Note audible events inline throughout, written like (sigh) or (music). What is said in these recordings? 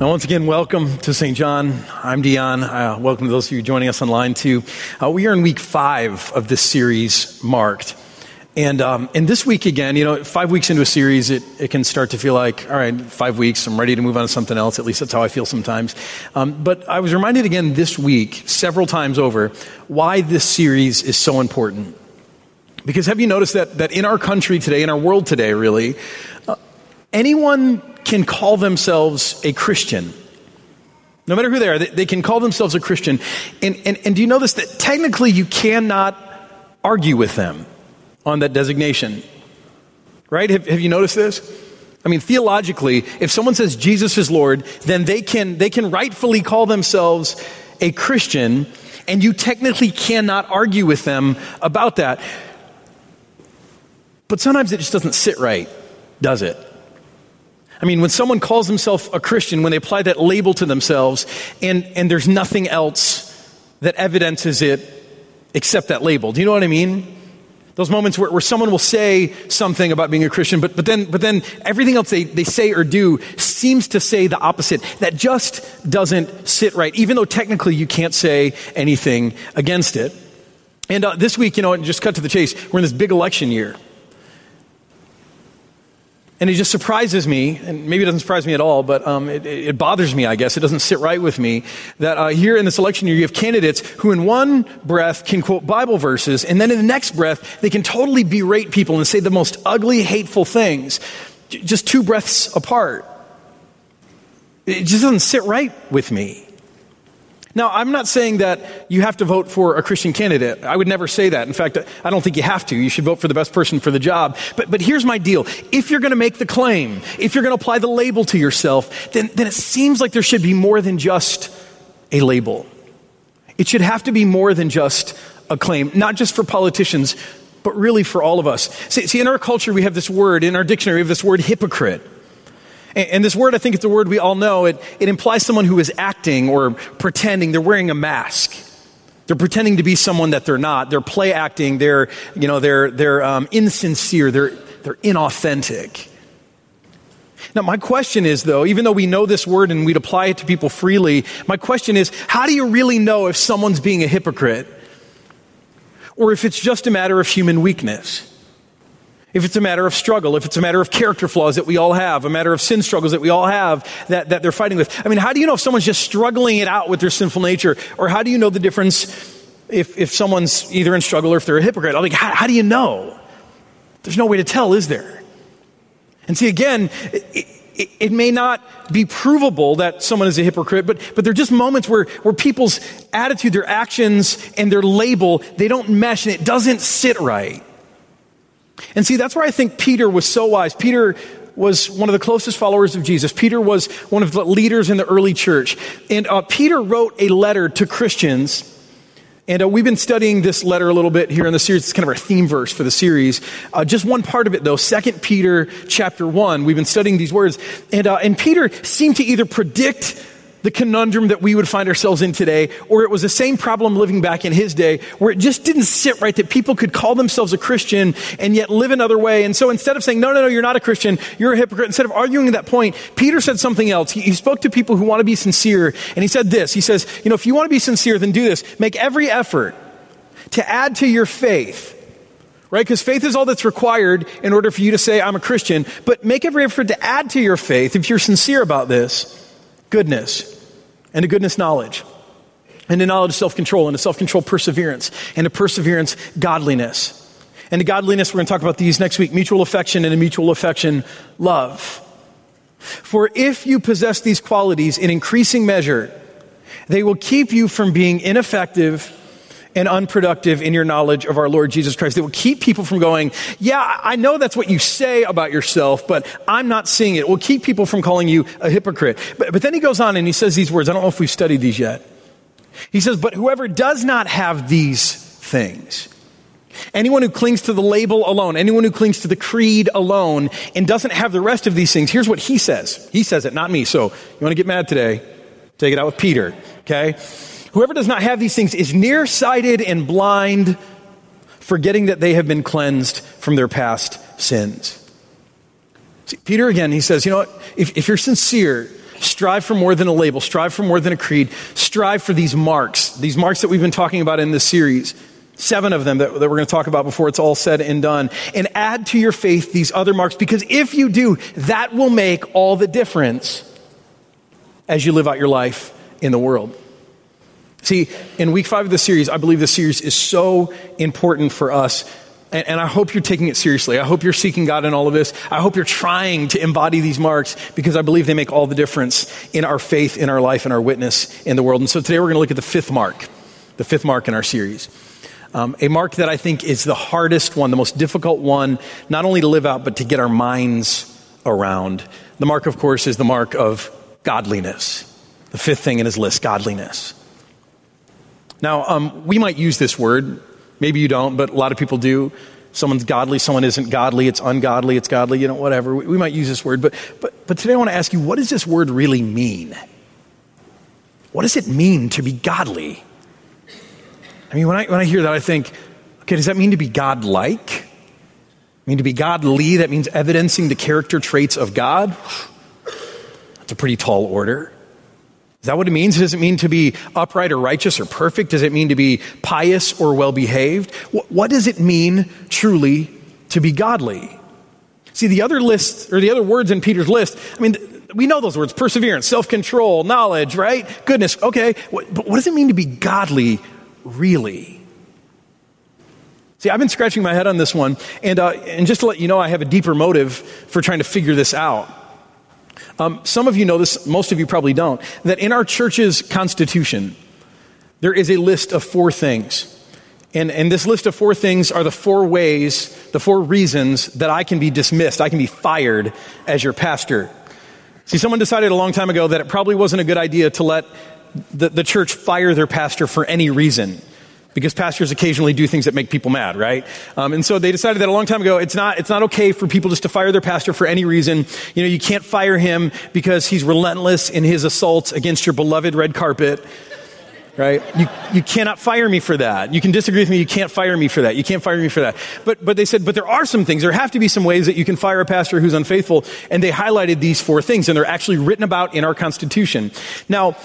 Now, once again, welcome to St. John. I'm Dion. Uh, welcome to those of you joining us online, too. Uh, we are in week five of this series, Marked. And, um, and this week again, you know, five weeks into a series, it, it can start to feel like, all right, five weeks, I'm ready to move on to something else. At least that's how I feel sometimes. Um, but I was reminded again this week, several times over, why this series is so important. Because have you noticed that, that in our country today, in our world today, really, uh, anyone can call themselves a Christian. No matter who they are, they, they can call themselves a Christian. And, and, and do you know this? That technically you cannot argue with them on that designation. Right? Have, have you noticed this? I mean, theologically, if someone says Jesus is Lord, then they can, they can rightfully call themselves a Christian, and you technically cannot argue with them about that. But sometimes it just doesn't sit right, does it? I mean, when someone calls themselves a Christian, when they apply that label to themselves, and, and there's nothing else that evidences it except that label. Do you know what I mean? Those moments where, where someone will say something about being a Christian, but, but, then, but then everything else they, they say or do seems to say the opposite. That just doesn't sit right, even though technically you can't say anything against it. And uh, this week, you know, just cut to the chase, we're in this big election year. And it just surprises me, and maybe it doesn't surprise me at all, but um, it, it, bothers me, I guess. It doesn't sit right with me that uh, here in this election year, you have candidates who, in one breath, can quote Bible verses, and then in the next breath, they can totally berate people and say the most ugly, hateful things, just two breaths apart. It just doesn't sit right with me. Now, I'm not saying that you have to vote for a Christian candidate. I would never say that. In fact, I don't think you have to. You should vote for the best person for the job. But, but here's my deal. If you're going to make the claim, if you're going to apply the label to yourself, then, then it seems like there should be more than just a label. It should have to be more than just a claim, not just for politicians, but really for all of us. See, see in our culture, we have this word, in our dictionary, we have this word hypocrite. And this word, I think it's a word we all know. It, it implies someone who is acting or pretending. They're wearing a mask. They're pretending to be someone that they're not. They're play acting. They're, you know, they're, they're um, insincere. They're, they're inauthentic. Now, my question is, though, even though we know this word and we'd apply it to people freely, my question is, how do you really know if someone's being a hypocrite? Or if it's just a matter of human weakness? If it's a matter of struggle, if it's a matter of character flaws that we all have, a matter of sin struggles that we all have that, that they're fighting with. I mean, how do you know if someone's just struggling it out with their sinful nature? Or how do you know the difference if, if someone's either in struggle or if they're a hypocrite? I'm like, how, how do you know? There's no way to tell, is there? And see, again, it, it, it, may not be provable that someone is a hypocrite, but, but there are just moments where, where people's attitude, their actions, and their label, they don't mesh and it doesn't sit right. And see, that's where I think Peter was so wise. Peter was one of the closest followers of Jesus. Peter was one of the leaders in the early church. And uh, Peter wrote a letter to Christians. And uh, we've been studying this letter a little bit here in the series. It's kind of our theme verse for the series. Uh, just one part of it, though, Second Peter chapter 1. We've been studying these words. And, uh, and Peter seemed to either predict the conundrum that we would find ourselves in today, or it was the same problem living back in his day, where it just didn't sit right that people could call themselves a Christian and yet live another way. And so instead of saying, no, no, no, you're not a Christian, you're a hypocrite, instead of arguing that point, Peter said something else. He, he spoke to people who want to be sincere, and he said this. He says, you know, if you want to be sincere, then do this. Make every effort to add to your faith right? Because faith is all that's required in order for you to say, I'm a Christian. But make every effort to add to your faith, if you're sincere about this, goodness, and a goodness knowledge, and a knowledge self control, and a self control perseverance, and a perseverance godliness. And a godliness, we're going to talk about these next week mutual affection, and a mutual affection love. For if you possess these qualities in increasing measure, they will keep you from being ineffective and unproductive in your knowledge of our Lord Jesus Christ. It will keep people from going, yeah, I know that's what you say about yourself, but I'm not seeing it. It will keep people from calling you a hypocrite. But, but then he goes on and he says these words. I don't know if we've studied these yet. He says, but whoever does not have these things, Anyone who clings to the label alone, anyone who clings to the creed alone and doesn't have the rest of these things, here's what he says. He says it, not me. So you want to get mad today? Take it out with Peter, okay? Whoever does not have these things is nearsighted and blind, forgetting that they have been cleansed from their past sins. See, Peter again, he says, you know, if, if you're sincere, Strive for more than a label. Strive for more than a creed. Strive for these marks, these marks that we've been talking about in this series. Seven of them that, that we're going to talk about before it's all said and done. And add to your faith these other marks because if you do, that will make all the difference as you live out your life in the world. See, in week five of the series, I believe this series is so important for us. And, and, I hope you're taking it seriously. I hope you're seeking God in all of this. I hope you're trying to embody these marks because I believe they make all the difference in our faith, in our life, in our witness in the world. And so today we're going to look at the fifth mark, the fifth mark in our series. Um, a mark that I think is the hardest one, the most difficult one, not only to live out, but to get our minds around. The mark, of course, is the mark of godliness. The fifth thing in his list, godliness. Now, um, we might use this word. Maybe you don't, but a lot of people do. Someone's godly, someone isn't godly, it's ungodly, it's godly, you know, whatever. We, we might use this word. But, but, but today I want to ask you what does this word really mean? What does it mean to be godly? I mean, when I, when I hear that, I think, okay, does that mean to be godlike? I mean, to be godly, that means evidencing the character traits of God? That's a pretty tall order. Is that what it means? Does it mean to be upright or righteous or perfect? Does it mean to be pious or well behaved? What does it mean truly to be godly? See, the other lists, or the other words in Peter's list, I mean, we know those words perseverance, self control, knowledge, right? Goodness, okay. But what does it mean to be godly, really? See, I've been scratching my head on this one, and, uh, and just to let you know, I have a deeper motive for trying to figure this out. Um, some of you know this, most of you probably don't, that in our church's constitution, there is a list of four things. And, and this list of four things are the four ways, the four reasons that I can be dismissed, I can be fired as your pastor. See, someone decided a long time ago that it probably wasn't a good idea to let the, the church fire their pastor for any reason because pastors occasionally do things that make people mad, right? Um, and so they decided that a long time ago, it's not, it's not okay for people just to fire their pastor for any reason. You know, you can't fire him because he's relentless in his assaults against your beloved red carpet, right? You, you cannot fire me for that. You can disagree with me, you can't fire me for that. You can't fire me for that. But, but they said, but there are some things, there have to be some ways that you can fire a pastor who's unfaithful. And they highlighted these four things, and they're actually written about in our Constitution. Now,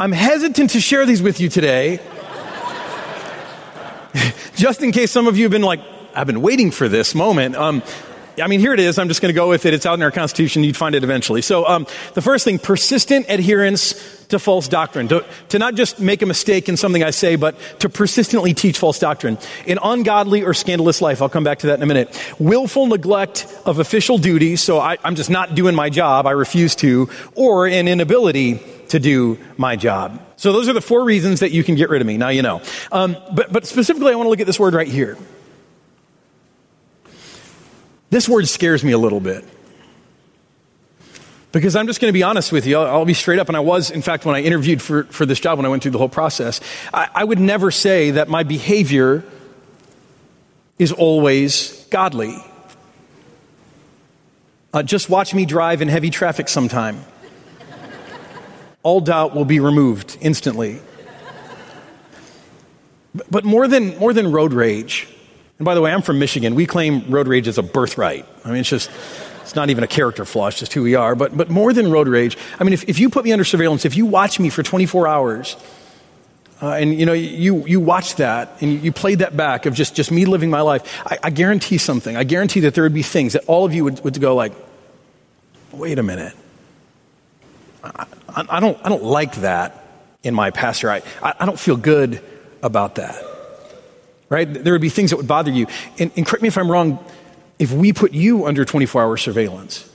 I'm hesitant to share these with you today (laughs) just in case some of you have been like, I've been waiting for this moment. Um, I mean, here it is. I'm just going to go with it. It's out in our Constitution. You'd find it eventually. So, um, the first thing, persistent adherence to false doctrine. To, to, not just make a mistake in something I say, but to persistently teach false doctrine. In ungodly or scandalous life, I'll come back to that in a minute. Willful neglect of official duty. so I, I'm just not doing my job, I refuse to, or an inability to do my job. So those are the four reasons that you can get rid of me. Now you know. Um, but, but specifically, I want to look at this word right here. This word scares me a little bit. Because I'm just going to be honest with you. I'll, I'll, be straight up. And I was, in fact, when I interviewed for, for this job, when I went through the whole process, I, I would never say that my behavior is always godly. Uh, just watch me drive in heavy traffic sometime. All doubt will be removed instantly. But more than, more than road rage, and by the way, I'm from Michigan. We claim road rage as a birthright. I mean, it's just, it's not even a character flaw, it's just who we are. But, but more than road rage, I mean, if, if you put me under surveillance, if you watch me for 24 hours, uh, and you know, you, you watch that and you played that back of just, just me living my life, I, I guarantee something. I guarantee that there would be things that all of you would, would go like, wait a minute. I, I don't, I don't like that in my pastor. I, I don't feel good about that right? There would be things that would bother you. And, and correct me if I'm wrong, if we put you under 24 hour surveillance,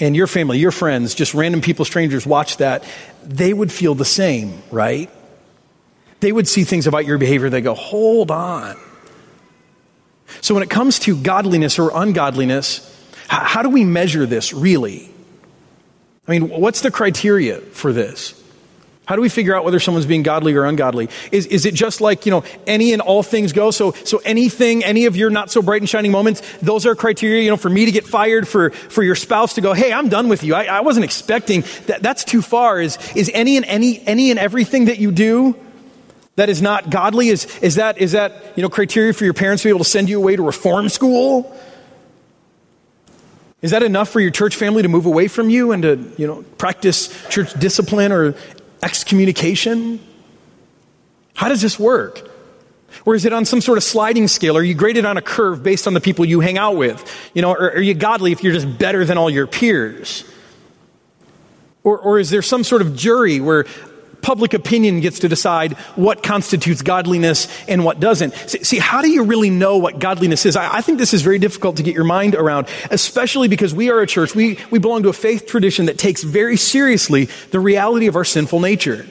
and your family, your friends, just random people, strangers watch that, they would feel the same, right? They would see things about your behavior, they go, hold on. So when it comes to godliness or ungodliness, how, how do we measure this really? I mean, what's the criteria for this? How do we figure out whether someone's being godly or ungodly? Is, is it just like, you know, any and all things go? So, so anything, any of your not so bright and shining moments, those are criteria, you know, for me to get fired, for, for your spouse to go, hey, I'm done with you. I, I wasn't expecting that. That's too far. Is, is any and any, any and everything that you do that is not godly? Is, is that, is that, you know, criteria for your parents to be able to send you away to reform school? Is that enough for your church family to move away from you and to, you know, practice church discipline or excommunication? How does this work? Or is it on some sort of sliding scale? Are you graded on a curve based on the people you hang out with? You know, or are you godly if you're just better than all your peers? Or, or is there some sort of jury where public opinion gets to decide what constitutes godliness and what doesn't. See, how do you really know what godliness is? I, I, think this is very difficult to get your mind around, especially because we are a church, we, we belong to a faith tradition that takes very seriously the reality of our sinful nature.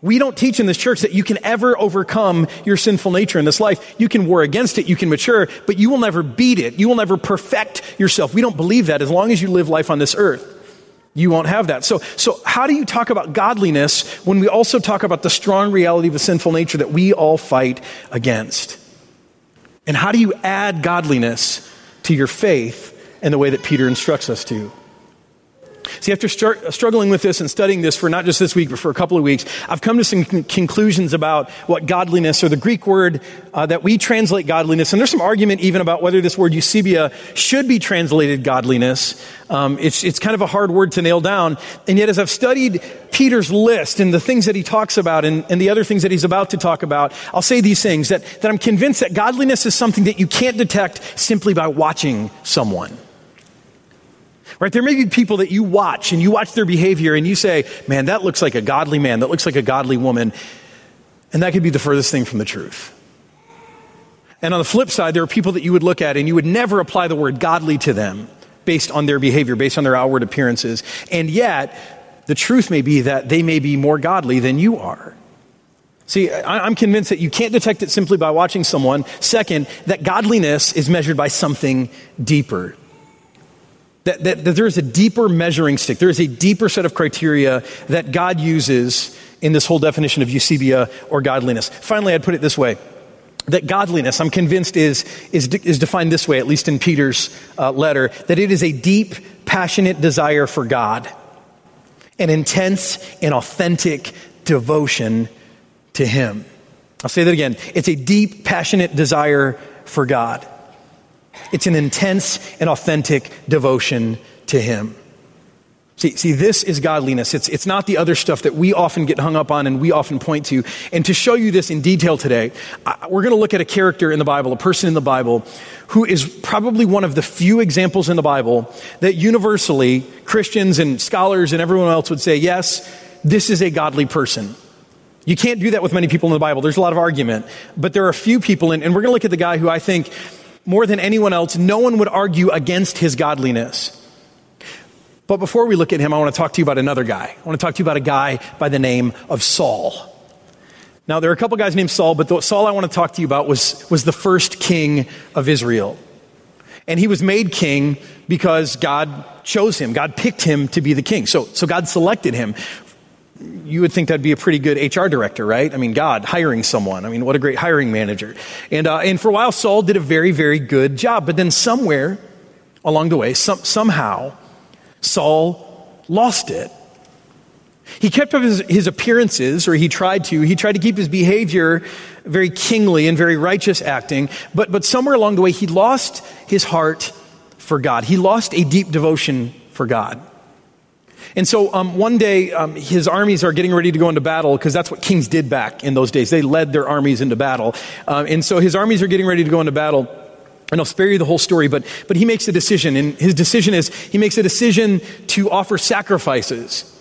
We don't teach in this church that you can ever overcome your sinful nature in this life. You can war against it, you can mature, but you will never beat it. You will never perfect yourself. We don't believe that as long as you live life on this earth. You won't have that. So, so how do you talk about godliness when we also talk about the strong reality of a sinful nature that we all fight against? And how do you add godliness to your faith in the way that Peter instructs us to? See, after start, struggling with this and studying this for not just this week, but for a couple of weeks, I've come to some con- conclusions about what godliness, or the Greek word uh, that we translate godliness, and there's some argument even about whether this word eusebia should be translated godliness. Um, it's, it's kind of a hard word to nail down. And yet, as I've studied Peter's list and the things that he talks about and, and the other things that he's about to talk about, I'll say these things that, that I'm convinced that godliness is something that you can't detect simply by watching someone. Right? There may be people that you watch and you watch their behavior and you say, man, that looks like a godly man. That looks like a godly woman. And that could be the furthest thing from the truth. And on the flip side, there are people that you would look at and you would never apply the word godly to them based on their behavior, based on their outward appearances. And yet, the truth may be that they may be more godly than you are. See, I'm convinced that you can't detect it simply by watching someone. Second, that godliness is measured by something deeper that, that, that there is a deeper measuring stick. There is a deeper set of criteria that God uses in this whole definition of eusebia or godliness. Finally, I'd put it this way that godliness, I'm convinced, is, is, is defined this way, at least in Peter's uh, letter, that it is a deep, passionate desire for God, an intense and authentic devotion to Him. I'll say that again. It's a deep, passionate desire for God. It's an intense and authentic devotion to Him. See, see, this is godliness. It's, it's not the other stuff that we often get hung up on and we often point to. And to show you this in detail today, I, we're going to look at a character in the Bible, a person in the Bible, who is probably one of the few examples in the Bible that universally Christians and scholars and everyone else would say, yes, this is a godly person. You can't do that with many people in the Bible. There's a lot of argument. But there are a few people, and, and we're going to look at the guy who I think more than anyone else, no one would argue against his godliness. But before we look at him, I want to talk to you about another guy. I want to talk to you about a guy by the name of Saul. Now, there are a couple guys named Saul, but the Saul I want to talk to you about was, was the first king of Israel. And he was made king because God chose him. God picked him to be the king. So, so God selected him you would think that'd be a pretty good HR director, right? I mean, God hiring someone. I mean, what a great hiring manager. And, uh, and for a while, Saul did a very, very good job. But then somewhere along the way, some, somehow, Saul lost it. He kept up his, his appearances, or he tried to. He tried to keep his behavior very kingly and very righteous acting. But, but somewhere along the way, he lost his heart for God. He lost a deep devotion for God. And so um, one day, um, his armies are getting ready to go into battle because that's what kings did back in those days. They led their armies into battle. Um, and so his armies are getting ready to go into battle. And I'll spare you the whole story, but, but he makes a decision. And his decision is he makes a decision to offer sacrifices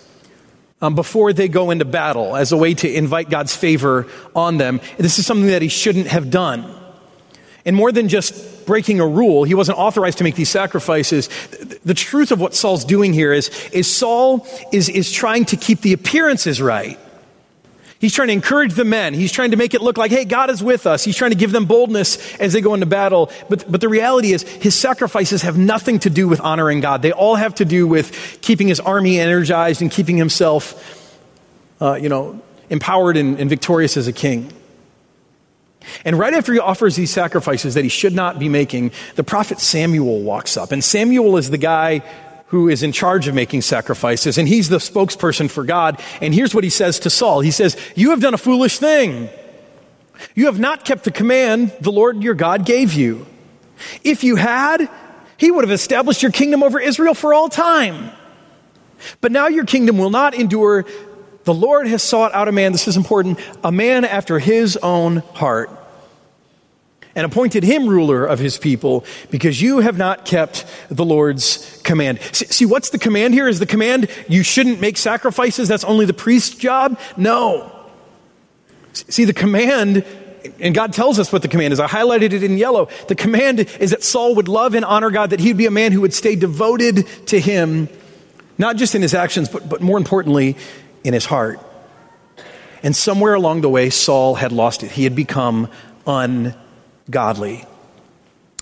um, before they go into battle as a way to invite God's favor on them. This is something that he shouldn't have done. And more than just breaking a rule, he wasn't authorized to make these sacrifices. The truth of what Saul's doing here is, is Saul is, is trying to keep the appearances right. He's trying to encourage the men. He's trying to make it look like, hey, God is with us. He's trying to give them boldness as they go into battle. But, but the reality is, his sacrifices have nothing to do with honoring God. They all have to do with keeping his army energized and keeping himself, uh, you know, empowered and, and victorious as a king. And right after he offers these sacrifices that he should not be making, the prophet Samuel walks up. And Samuel is the guy who is in charge of making sacrifices, and he's the spokesperson for God. And here's what he says to Saul He says, You have done a foolish thing. You have not kept the command the Lord your God gave you. If you had, He would have established your kingdom over Israel for all time. But now your kingdom will not endure. The Lord has sought out a man, this is important, a man after his own heart, and appointed him ruler of his people, because you have not kept the Lord's command. See, what's the command here? Is the command you shouldn't make sacrifices? That's only the priest's job? No. See, the command and God tells us what the command is. I highlighted it in yellow. The command is that Saul would love and honor God, that he'd be a man who would stay devoted to him, not just in his actions, but, but more importantly, in his heart. And somewhere along the way, Saul had lost it. He had become ungodly.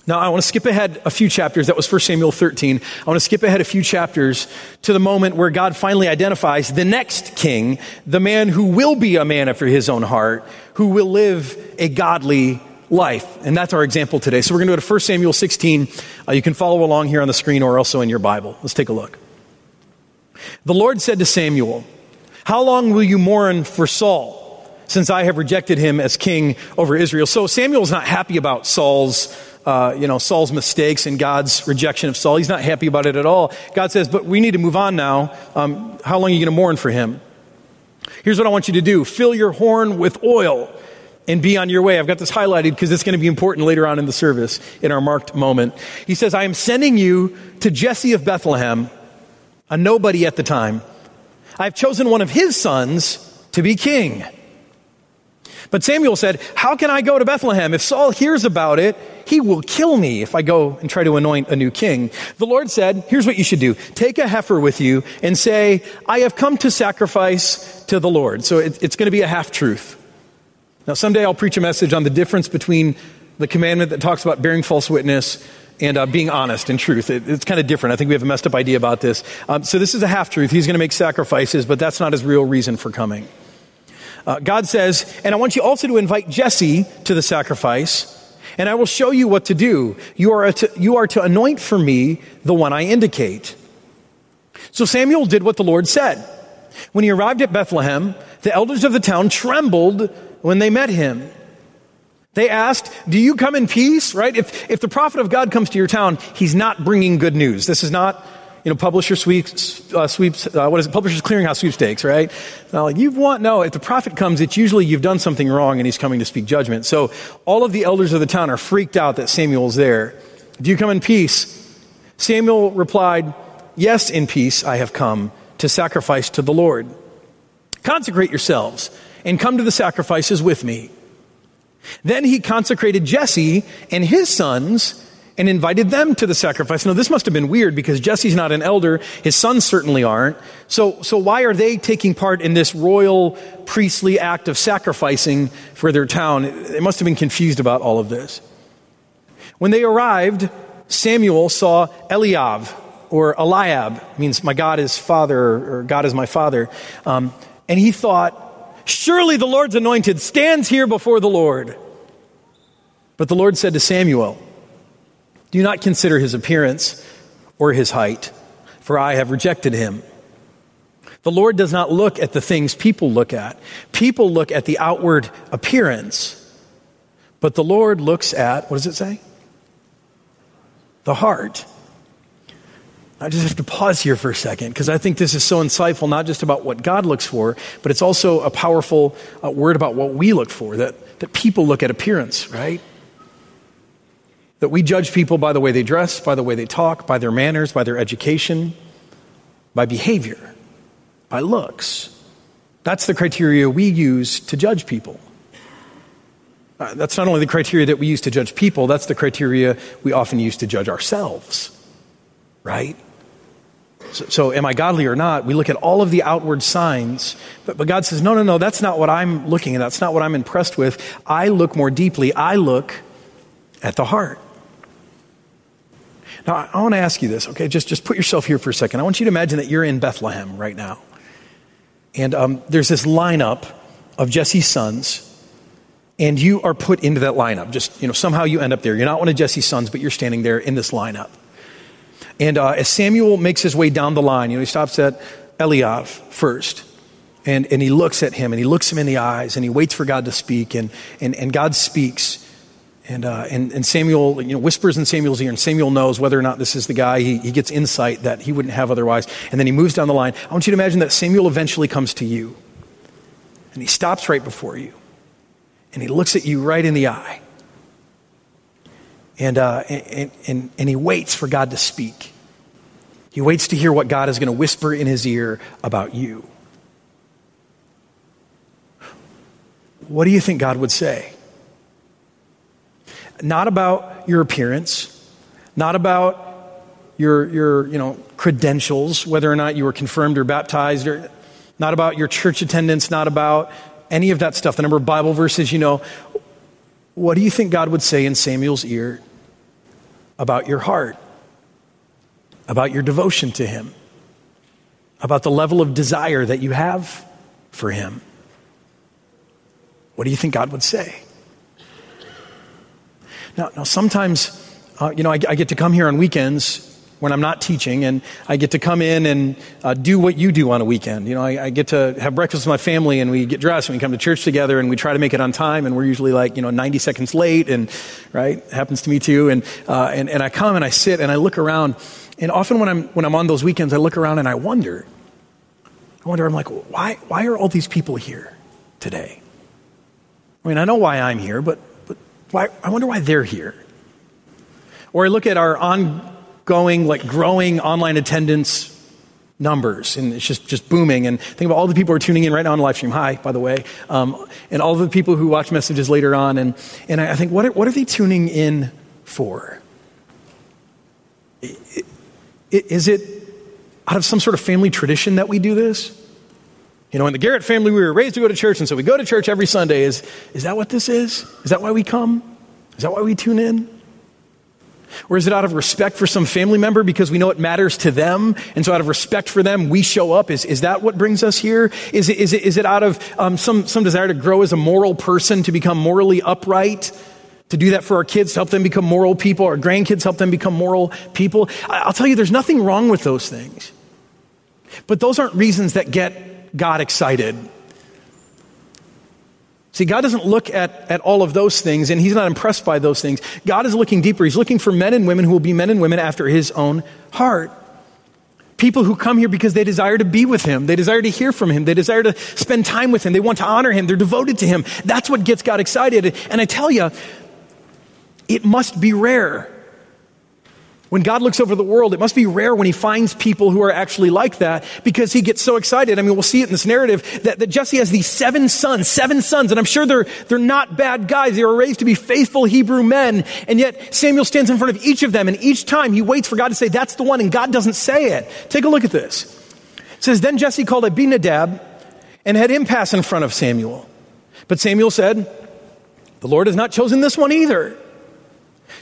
Now, I want to skip ahead a few chapters. That was 1 Samuel 13. I want to skip ahead a few chapters to the moment where God finally identifies the next king, the man who will be a man after his own heart, who will live a godly life. And that's our example today. So we're going to go to 1 Samuel 16. Uh, you can follow along here on the screen or also in your Bible. Let's take a look. The Lord said to Samuel, How long will you mourn for Saul? Since I have rejected him as king over Israel. So Samuel's not happy about Saul's uh, you know, Saul's mistakes and God's rejection of Saul. He's not happy about it at all. God says, but we need to move on now. Um, how long are you going to mourn for him? Here's what I want you to do fill your horn with oil and be on your way. I've got this highlighted because it's going to be important later on in the service in our marked moment. He says, I am sending you to Jesse of Bethlehem, a nobody at the time. I've chosen one of his sons to be king. But Samuel said, How can I go to Bethlehem? If Saul hears about it, he will kill me if I go and try to anoint a new king. The Lord said, Here's what you should do take a heifer with you and say, I have come to sacrifice to the Lord. So it, it's going to be a half truth. Now, someday I'll preach a message on the difference between the commandment that talks about bearing false witness and uh, being honest and truth. It, it's kind of different. I think we have a messed up idea about this. Um, so this is a half truth. He's going to make sacrifices, but that's not his real reason for coming. Uh, God says, and I want you also to invite Jesse to the sacrifice, and I will show you what to do. You are you are to anoint for me the one I indicate. So Samuel did what the Lord said. When he arrived at Bethlehem, the elders of the town trembled when they met him. They asked, Do you come in peace? Right? If, if the prophet of God comes to your town, he's not bringing good news. This is not you know, publisher sweeps, uh, sweeps uh, what is it? Publishers Clearing House sweepstakes, right? Like you've won. No, if the prophet comes, it's usually you've done something wrong and he's coming to speak judgment. So all of the elders of the town are freaked out that Samuel's there. Do you come in peace? Samuel replied, Yes, in peace I have come to sacrifice to the Lord. Consecrate yourselves and come to the sacrifices with me. Then he consecrated Jesse and his sons and invited them to the sacrifice. Now, this must have been weird because Jesse's not an elder. His sons certainly aren't. So, so why are they taking part in this royal priestly act of sacrificing for their town? They must have been confused about all of this. When they arrived, Samuel saw Eliab, or Eliab, means my God is father, or God is my father. Um, and he thought, surely the Lord's anointed stands here before the Lord. But the Lord said to Samuel, do not consider his appearance or his height, for I have rejected him. The Lord does not look at the things people look at. People look at the outward appearance, but the Lord looks at, what does it say? The heart. I just have to pause here for a second because I think this is so insightful, not just about what God looks for, but it's also a powerful uh, word about what we look for, that, that people look at appearance, right? That we judge people by the way they dress, by the way they talk, by their manners, by their education, by behavior, by looks. That's the criteria we use to judge people. Uh, that's not only the criteria that we use to judge people, that's the criteria we often use to judge ourselves. Right? So, so, am I godly or not? We look at all of the outward signs, but, but God says, no, no, no, that's not what I'm looking at. That's not what I'm impressed with. I look more deeply. I look at the heart. Now, I want to ask you this, okay? Just, just put yourself here for a second. I want you to imagine that you're in Bethlehem right now. And um, there's this lineup of Jesse's sons, and you are put into that lineup. Just, you know, somehow you end up there. You're not one of Jesse's sons, but you're standing there in this lineup. And uh, as Samuel makes his way down the line, you know, he stops at Eliav first. And, and he looks at him and he looks him in the eyes and he waits for God to speak. And, and, and God speaks And, uh, and, and Samuel you know, whispers in Samuel's ear, and Samuel knows whether or not this is the guy. He, he gets insight that he wouldn't have otherwise. And then he moves down the line. I want you to imagine that Samuel eventually comes to you. And he stops right before you. And he looks at you right in the eye. And, uh, and, and, and he waits for God to speak. He waits to hear what God is going to whisper in his ear about you. What do you think God would say? Not about your appearance, not about your, your you know, credentials, whether or not you were confirmed or baptized, or not about your church attendance, not about any of that stuff, the number of Bible verses you know. What do you think God would say in Samuel's ear about your heart, about your devotion to Him, about the level of desire that you have for Him? What do you think God would say? Now, now sometimes, uh, you know, I, I, get to come here on weekends when I'm not teaching, and I get to come in and uh, do what you do on a weekend. You know, I, I, get to have breakfast with my family, and we get dressed, and we come to church together, and we try to make it on time, and we're usually like, you know, 90 seconds late, and, right, happens to me too, and, uh, and, and I come and I sit and I look around, and often when I'm, when I'm on those weekends, I look around and I wonder, I wonder, I'm like, why, why are all these people here today? I mean, I know why I'm here, but but why, I wonder why they're here. Or I look at our ongoing, like growing online attendance numbers, and it's just, just booming. And think about all the people who are tuning in right now on live stream. Hi, by the way. Um, and all the people who watch messages later on. And, and I think, what are, what are they tuning in for? Is it out of some sort of family tradition that we do this? You know, in the Garrett family, we were raised to go to church, and so we go to church every Sunday. Is, is that what this is? Is that why we come? Is that why we tune in? Or is it out of respect for some family member because we know it matters to them? And so, out of respect for them, we show up? Is, is that what brings us here? Is it, is it, is it out of um, some, some desire to grow as a moral person, to become morally upright? To do that for our kids, to help them become moral people, our grandkids, help them become moral people? I'll tell you, there's nothing wrong with those things. But those aren't reasons that get God excited. See, God doesn't look at, at all of those things, and He's not impressed by those things. God is looking deeper. He's looking for men and women who will be men and women after His own heart. People who come here because they desire to be with Him. They desire to hear from Him. They desire to spend time with Him. They want to honor Him. They're devoted to Him. That's what gets God excited. And I tell you, it must be rare when God looks over the world, it must be rare when he finds people who are actually like that because he gets so excited. I mean, we'll see it in this narrative that, that Jesse has these seven sons, seven sons, and I'm sure they're, they're not bad guys. They were raised to be faithful Hebrew men. And yet Samuel stands in front of each of them, and each time he waits for God to say, That's the one, and God doesn't say it. Take a look at this. It says, Then Jesse called Abinadab and had him pass in front of Samuel. But Samuel said, The Lord has not chosen this one either.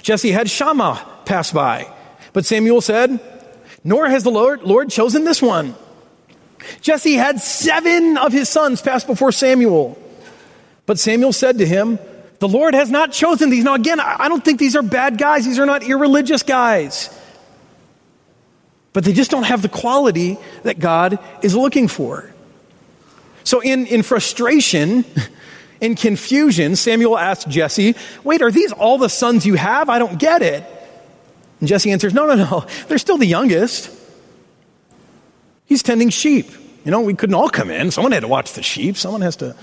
Jesse had Shammah pass by. But Samuel said, Nor has the Lord, Lord chosen this one. Jesse had seven of his sons pass before Samuel. But Samuel said to him, The Lord has not chosen these. Now, again, I don't think these are bad guys. These are not irreligious guys. But they just don't have the quality that God is looking for. So, in, in frustration, (laughs) in confusion, Samuel asked Jesse, Wait, are these all the sons you have? I don't get it. And Jesse answers, No, no, no. They're still the youngest. He's tending sheep. You know, we couldn't all come in. Someone had to watch the sheep. Someone has to.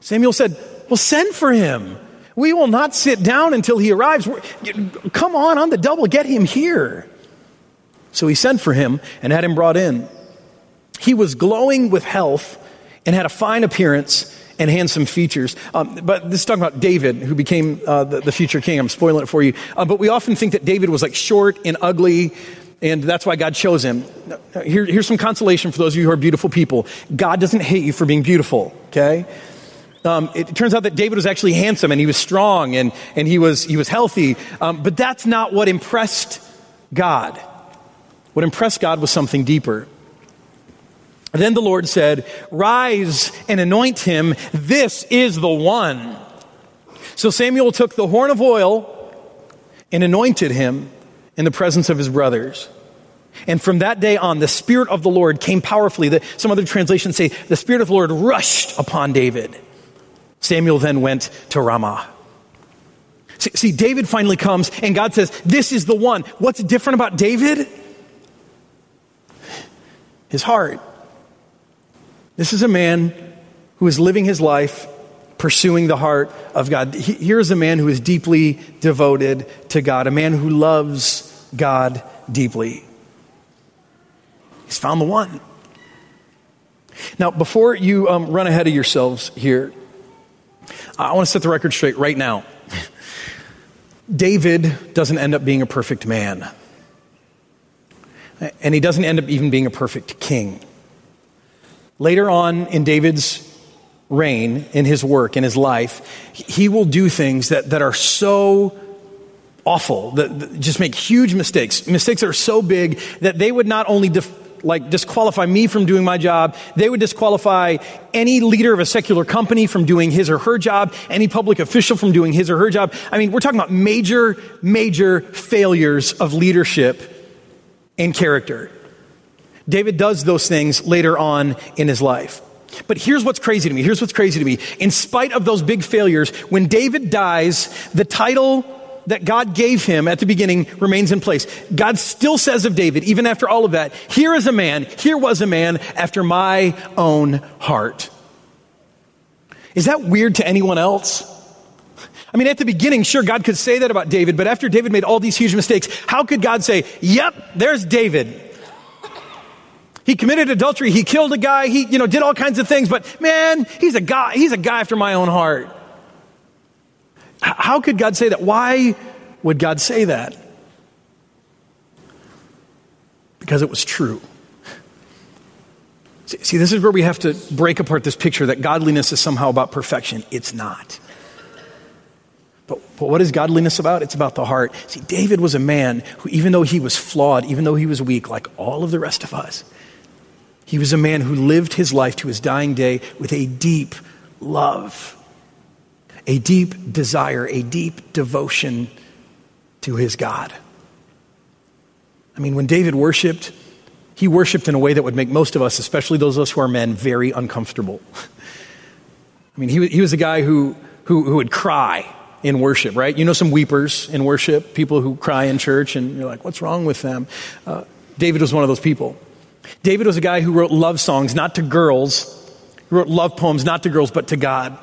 Samuel said, Well, send for him. We will not sit down until he arrives. Come on, on the double, get him here. So he sent for him and had him brought in. He was glowing with health and had a fine appearance and handsome features. Um, but this is talking about David, who became uh, the, the, future king. I'm spoiling it for you. Uh, but we often think that David was like short and ugly, and that's why God chose him. Here, here's some consolation for those of you who are beautiful people God doesn't hate you for being beautiful, okay? Um, it turns out that David was actually handsome and he was strong and, and he, was, he was healthy. Um, but that's not what impressed God. What impressed God was something deeper. Then the Lord said, Rise and anoint him. This is the one. So Samuel took the horn of oil and anointed him in the presence of his brothers. And from that day on, the Spirit of the Lord came powerfully. The, some other translations say the Spirit of the Lord rushed upon David. Samuel then went to Ramah. See, see, David finally comes and God says, This is the one. What's different about David? His heart. This is a man who is living his life pursuing the heart of God. Here's a man who is deeply devoted to God, a man who loves God deeply. He's found the one. Now, before you um, run ahead of yourselves here, I want to set the record straight right now. (laughs) David doesn't end up being a perfect man. And he doesn't end up even being a perfect king. Later on in David's reign, in his work, in his life, he will do things that, that are so awful, that, that just make huge mistakes, mistakes that are so big that they would not only def- like disqualify me from doing my job. They would disqualify any leader of a secular company from doing his or her job, any public official from doing his or her job. I mean, we're talking about major, major failures of leadership and character. David does those things later on in his life. But here's what's crazy to me. Here's what's crazy to me. In spite of those big failures, when David dies, the title that God gave him at the beginning remains in place. God still says of David, even after all of that, here is a man, here was a man after my own heart. Is that weird to anyone else? I mean, at the beginning, sure, God could say that about David, but after David made all these huge mistakes, how could God say, yep, there's David? He committed adultery, he killed a guy, he, you know, did all kinds of things, but man, he's a guy, he's a guy after my own heart. How could God say that? Why would God say that? Because it was true. See, this is where we have to break apart this picture that godliness is somehow about perfection. It's not. But, but what is godliness about? It's about the heart. See, David was a man who, even though he was flawed, even though he was weak, like all of the rest of us, he was a man who lived his life to his dying day with a deep love a deep desire, a deep devotion to his God. I mean, when David worshiped, he worshiped in a way that would make most of us, especially those of us who are men, very uncomfortable. (laughs) I mean, he, he was a guy who, who, who would cry in worship, right? You know some weepers in worship, people who cry in church, and you're like, what's wrong with them? Uh, David was one of those people. David was a guy who wrote love songs, not to girls. He wrote love poems, not to girls, but to God.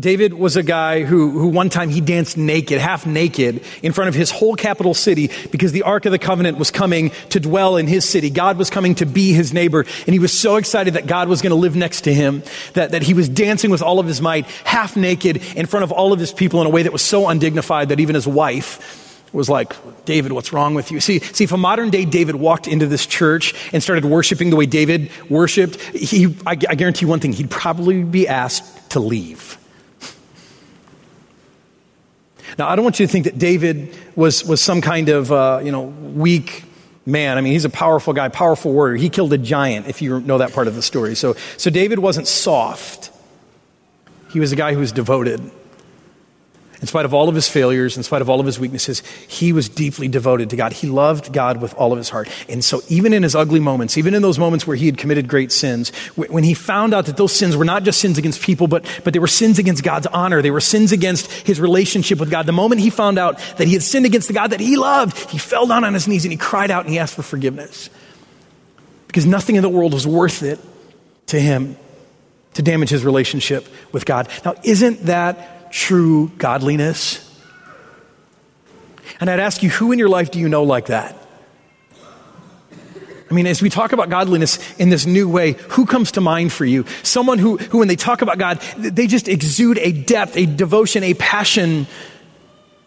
David was a guy who, who one time he danced naked, half naked, in front of his whole capital city because the Ark of the Covenant was coming to dwell in his city. God was coming to be his neighbor. And he was so excited that God was going to live next to him that, that he was dancing with all of his might, half naked, in front of all of his people in a way that was so undignified that even his wife was like, David, what's wrong with you? See, see, if a modern day David walked into this church and started worshiping the way David worshiped, he, I, I guarantee one thing, he'd probably be asked to leave. Now, I don't want you to think that David was, was some kind of, uh, you know, weak man. I mean, he's a powerful guy, powerful warrior. He killed a giant, if you know that part of the story. So, so David wasn't soft. He was a guy who was devoted. In spite of all of his failures, in spite of all of his weaknesses, he was deeply devoted to God. He loved God with all of his heart. And so, even in his ugly moments, even in those moments where he had committed great sins, when he found out that those sins were not just sins against people, but, but they were sins against God's honor, they were sins against his relationship with God, the moment he found out that he had sinned against the God that he loved, he fell down on his knees and he cried out and he asked for forgiveness. Because nothing in the world was worth it to him to damage his relationship with God. Now, isn't that true godliness? And I'd ask you, who in your life do you know like that? I mean, as we talk about godliness in this new way, who comes to mind for you? Someone who, who, when they talk about God, they just exude a depth, a devotion, a passion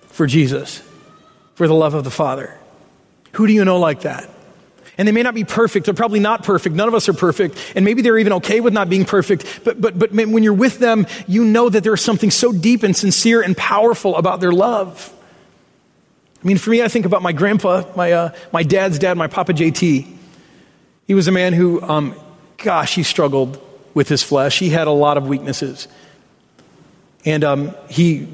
for Jesus, for the love of the Father. Who do you know like that? And they may not be perfect. They're probably not perfect. None of us are perfect. And maybe they're even okay with not being perfect. But, but, but when you're with them, you know that there's something so deep and sincere and powerful about their love. I mean, for me, I think about my grandpa, my, uh, my dad's dad, my Papa JT. He was a man who, um, gosh, he struggled with his flesh. He had a lot of weaknesses. And um, he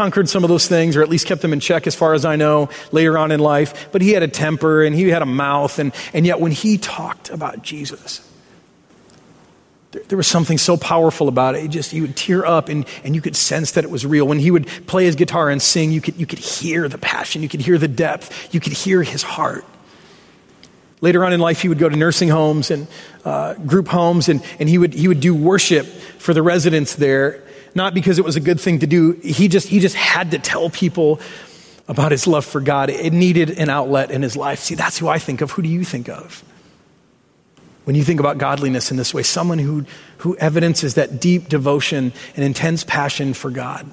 conquered some of those things, or at least kept them in check as far as I know later on in life. But he had a temper and he had a mouth. And, and yet, when he talked about Jesus, There, there was something so powerful about it. it just, you would tear up and, and you could sense that it was real. When he would play his guitar and sing, you could, you could hear the passion, you could hear the depth, you could hear his heart. Later on in life, he would go to nursing homes and uh, group homes, and, and he, would, he would do worship for the residents there, not because it was a good thing to do. He just, he just had to tell people about his love for God. It needed an outlet in his life. See, that's who I think of. Who do you think of? When you think about godliness in this way, someone who, who evidences that deep devotion and intense passion for God.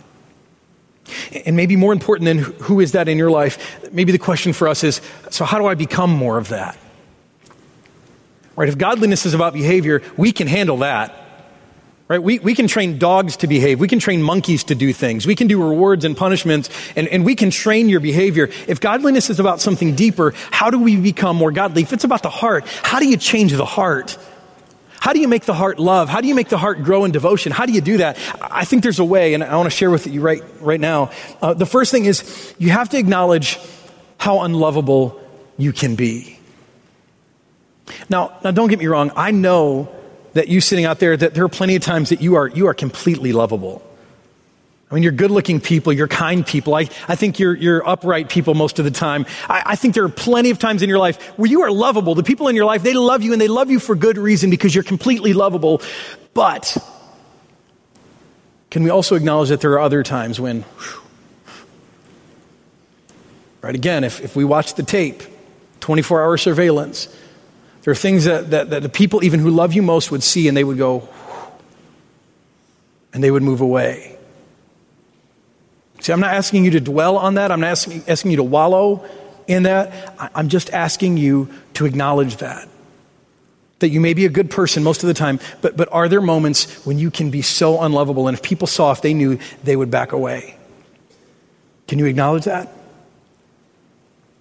And maybe more important than who is that in your life, maybe the question for us is so, how do I become more of that? Right? If godliness is about behavior, we can handle that. Right? We, we can train dogs to behave. We can train monkeys to do things. We can do rewards and punishments, and, and we can train your behavior. If godliness is about something deeper, how do we become more godly? If it's about the heart, how do you change the heart? How do you make the heart love? How do you make the heart grow in devotion? How do you do that? I think there's a way, and I want to share with you right, right now. Uh, the first thing is you have to acknowledge how unlovable you can be. Now, now don't get me wrong. I know that you sitting out there that there are plenty of times that you are, you are completely lovable. I mean, you're good looking people, you're kind people. I, I think you're, you're upright people most of the time. I, I think there are plenty of times in your life where you are lovable. The people in your life, they love you and they love you for good reason because you're completely lovable. But can we also acknowledge that there are other times when, whew, right, again, if, if we watch the tape, 24 hour surveillance, there are things that, that, that the people, even who love you most, would see and they would go, and they would move away. See, I'm not asking you to dwell on that. I'm not asking, asking you to wallow in that. I'm just asking you to acknowledge that. That you may be a good person most of the time, but, but are there moments when you can be so unlovable? And if people saw, if they knew, they would back away? Can you acknowledge that?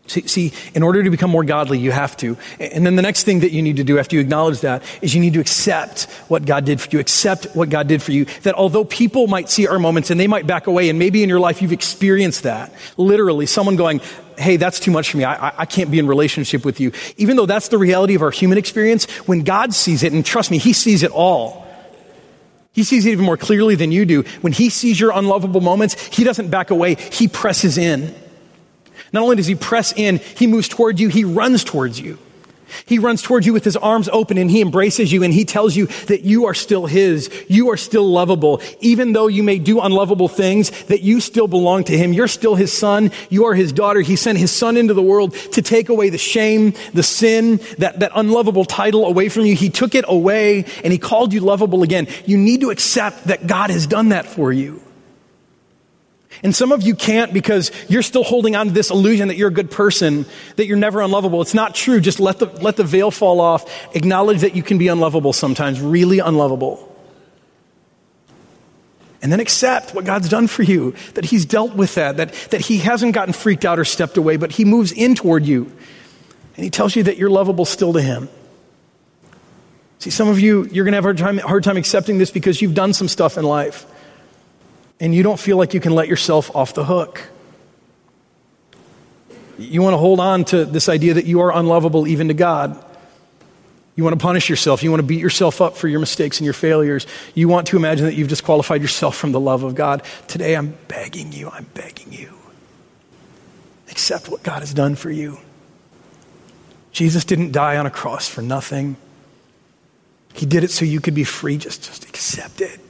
See, see, in order to become more godly, you have to. And then the next thing that you need to do after you acknowledge that is you need to accept what God did for you. Accept what God did for you. That although people might see our moments and they might back away, and maybe in your life you've experienced that. Literally, someone going, hey, that's too much for me. I, I can't be in relationship with you. Even though that's the reality of our human experience, when God sees it, and trust me, He sees it all. He sees it even more clearly than you do. When He sees your unlovable moments, He doesn't back away. He presses in. Not only does he press in, he moves toward you, he runs towards you. He runs towards you with his arms open and he embraces you and he tells you that you are still his. You are still lovable. Even though you may do unlovable things, that you still belong to him. You're still his son. You are his daughter. He sent his son into the world to take away the shame, the sin, that, that unlovable title away from you. He took it away and he called you lovable again. You need to accept that God has done that for you. And some of you can't because you're still holding on to this illusion that you're a good person, that you're never unlovable. It's not true. Just let the, let the veil fall off. Acknowledge that you can be unlovable sometimes, really unlovable. And then accept what God's done for you, that He's dealt with that, that, that He hasn't gotten freaked out or stepped away, but He moves in toward you. And He tells you that you're lovable still to Him. See, some of you, you're going to have a hard time, hard time accepting this because you've done some stuff in life and you don't feel like you can let yourself off the hook. You want to hold on to this idea that you are unlovable even to God. You want to punish yourself. You want to beat yourself up for your mistakes and your failures. You want to imagine that you've disqualified yourself from the love of God. Today, I'm begging you, I'm begging you. Accept what God has done for you. Jesus didn't die on a cross for nothing. He did it so you could be free. Just, just accept it.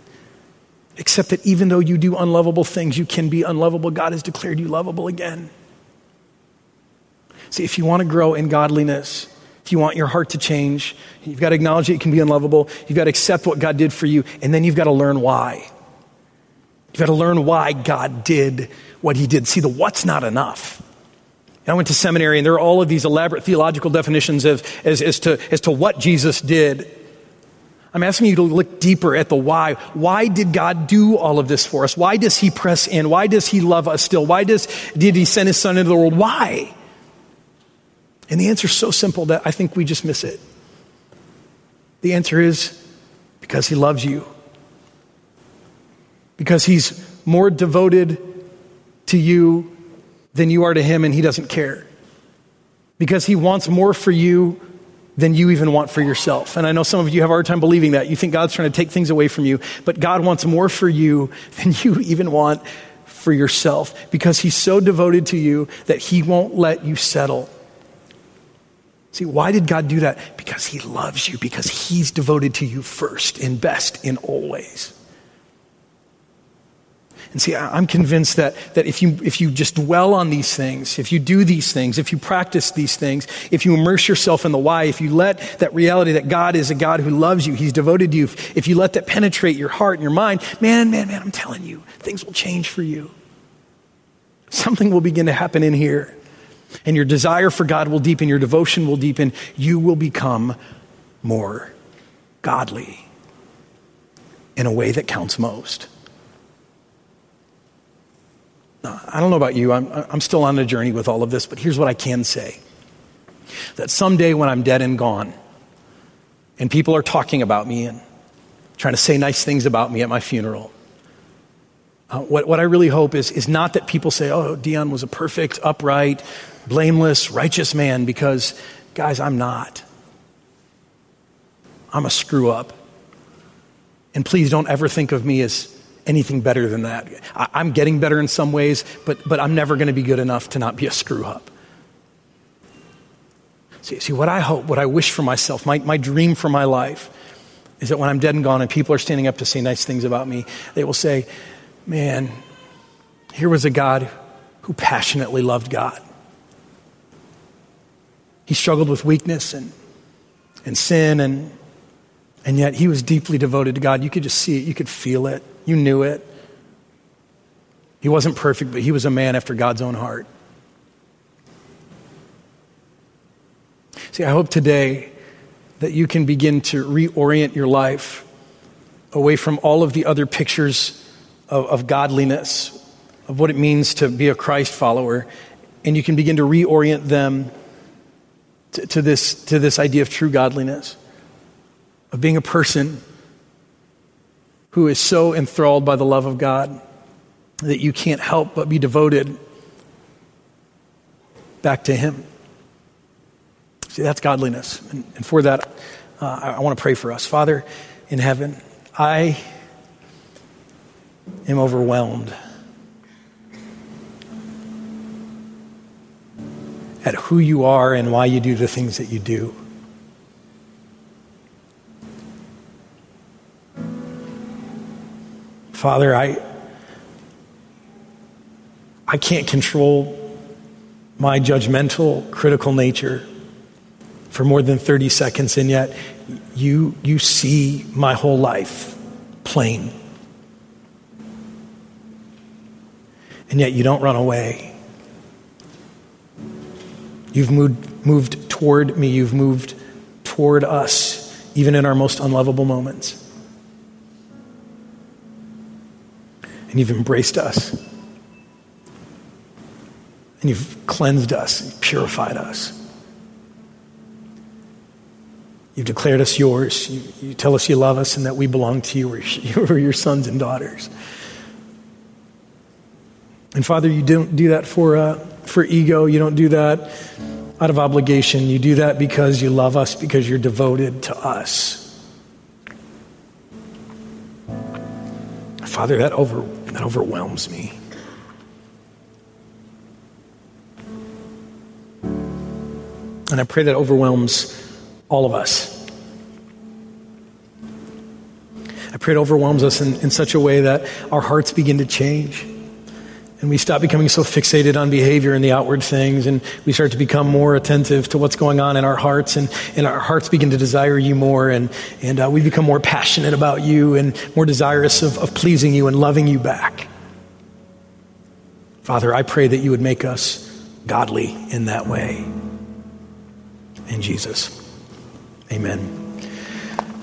Except that even though you do unlovable things, you can be unlovable. God has declared you lovable again. See, if you want to grow in godliness, if you want your heart to change, you've got to acknowledge that you can be unlovable. You've got to accept what God did for you, and then you've got to learn why. You've got to learn why God did what he did. See, the what's not enough. I went to seminary, and there are all of these elaborate theological definitions of, as, as, to, as to what Jesus did. I'm asking you to look deeper at the why. Why did God do all of this for us? Why does He press in? Why does He love us still? Why does, did He send His Son into the world? Why? And the answer is so simple that I think we just miss it. The answer is because He loves you. Because He's more devoted to you than you are to Him and He doesn't care. Because He wants more for you than you even want for yourself. And I know some of you have a hard time believing that. You think God's trying to take things away from you, but God wants more for you (laughs) than you even want for yourself because He's so devoted to you that He won't let you settle. See, why did God do that? Because He loves you, because He's devoted to you first and best in all ways. And see, I'm convinced that, that if, you, if you just dwell on these things, if you do these things, if you practice these things, if you immerse yourself in the why, if you let that reality that God is a God who loves you, He's devoted to you, if you let that penetrate your heart and your mind, man, man, man, I'm telling you, things will change for you. Something will begin to happen in here. And your desire for God will deepen, your devotion will deepen. You will become more godly in a way that counts most. I don't know about you, I'm, I'm still on a journey with all of this, but here's what I can say that someday when I'm dead and gone, and people are talking about me and trying to say nice things about me at my funeral, uh, what, what I really hope is, is not that people say, oh, Dion was a perfect, upright, blameless, righteous man, because, guys, I'm not. I'm a screw up. And please don't ever think of me as anything better than that. I, am getting better in some ways, but, but I'm never going to be good enough to not be a screw up. See, see, what I hope, what I wish for myself, my, my dream for my life, is that when I'm dead and gone and people are standing up to say nice things about me, they will say, Man, here was a God who passionately loved God. He struggled with weakness and, and sin, and, and yet he was deeply devoted to God. You could just see it, you could feel it. You knew it. He wasn't perfect, but he was a man after God's own heart. See, I hope today that you can begin to reorient your life away from all of the other pictures of, of, godliness, of what it means to be a Christ follower, and you can begin to reorient them to, to this, to this idea of true godliness, of being a person who is so enthralled by the love of God that you can't help but be devoted back to Him. See, that's godliness. And, and for that, uh, I, I want to pray for us. Father in heaven, I am overwhelmed at who you are and why you do the things that you do. Father, I, I can't control my judgmental, critical nature for more than 30 seconds, and yet you, you see my whole life plain. And yet you don't run away. You've moved, moved toward me, you've moved toward us, even in our most unlovable moments. And you've embraced us. And you've cleansed us and purified us. You've declared us yours. You, you, tell us you love us and that we belong to you. We're, (laughs) we're your sons and daughters. And Father, you don't do that for, uh, for ego. You don't do that out of obligation. You do that because you love us, because you're devoted to us. Father, that over, that overwhelms me. And I pray that overwhelms all of us. I pray it overwhelms us in, in such a way that our hearts begin to change. And we stop becoming so fixated on behavior and the outward things, and we start to become more attentive to what's going on in our hearts, and, and our hearts begin to desire you more, and, and uh, we become more passionate about you and more desirous of, of pleasing you and loving you back. Father, I pray that you would make us godly in that way. In Jesus. Amen.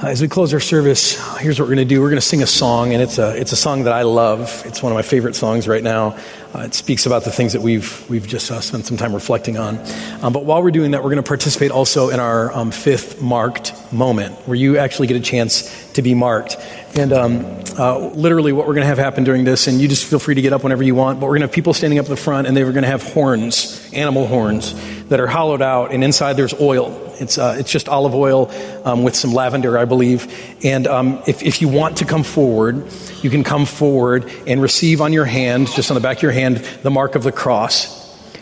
Uh, as we close our service, here's what we're going to do. We're going to sing a song, and it's a, it's a song that I love. It's one of my favorite songs right now. Uh, it speaks about the things that we've, we've just uh, spent some time reflecting on. Um, but while we're doing that, we're going to participate also in our um, fifth marked moment, where you actually get a chance to be marked. And um, uh, literally, what we're going to have happen during this, and you just feel free to get up whenever you want, but we're going to have people standing up at the front, and they're going to have horns, animal horns, that are hollowed out, and inside there's oil It's, uh, it's just olive oil um, with some lavender, I believe. And um, if, if you want to come forward, you can come forward and receive on your hand, just on the back of your hand, the mark of the cross.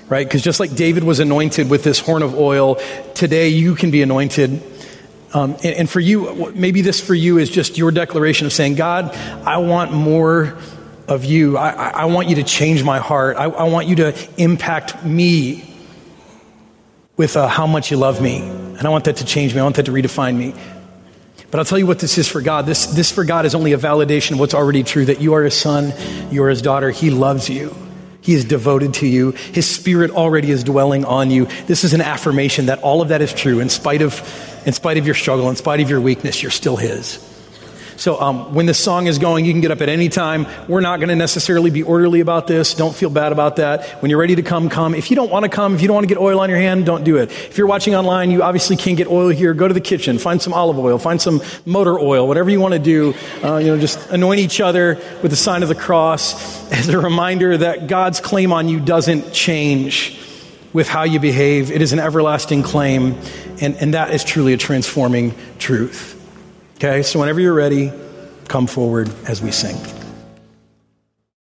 Right? Because just like David was anointed with this horn of oil, today you can be anointed um, and, and, for you, maybe this for you is just your declaration of saying, God, I want more of you. I, I want you to change my heart. I, I want you to impact me with uh, how much you love me. And I want that to change me. I want that to redefine me. But I'll tell you what this is for God. This, this for God is only a validation of what's already true that you are his son, you are his daughter. He loves you. He is devoted to you. His spirit already is dwelling on you. This is an affirmation that all of that is true in spite of, in spite of your struggle, in spite of your weakness, you're still his. So um, when the song is going, you can get up at any time. We're not going to necessarily be orderly about this. Don't feel bad about that. When you're ready to come, come. If you don't want to come, if you don't want to get oil on your hand, don't do it. If you're watching online, you obviously can't get oil here. Go to the kitchen, find some olive oil, find some motor oil, whatever you want to do. Uh, you know, just anoint each other with the sign of the cross (laughs) as a reminder that God's claim on you doesn't change with how you behave. It is an everlasting claim, and, and that is truly a transforming truth. Okay, so whenever you're ready, come forward as we sing.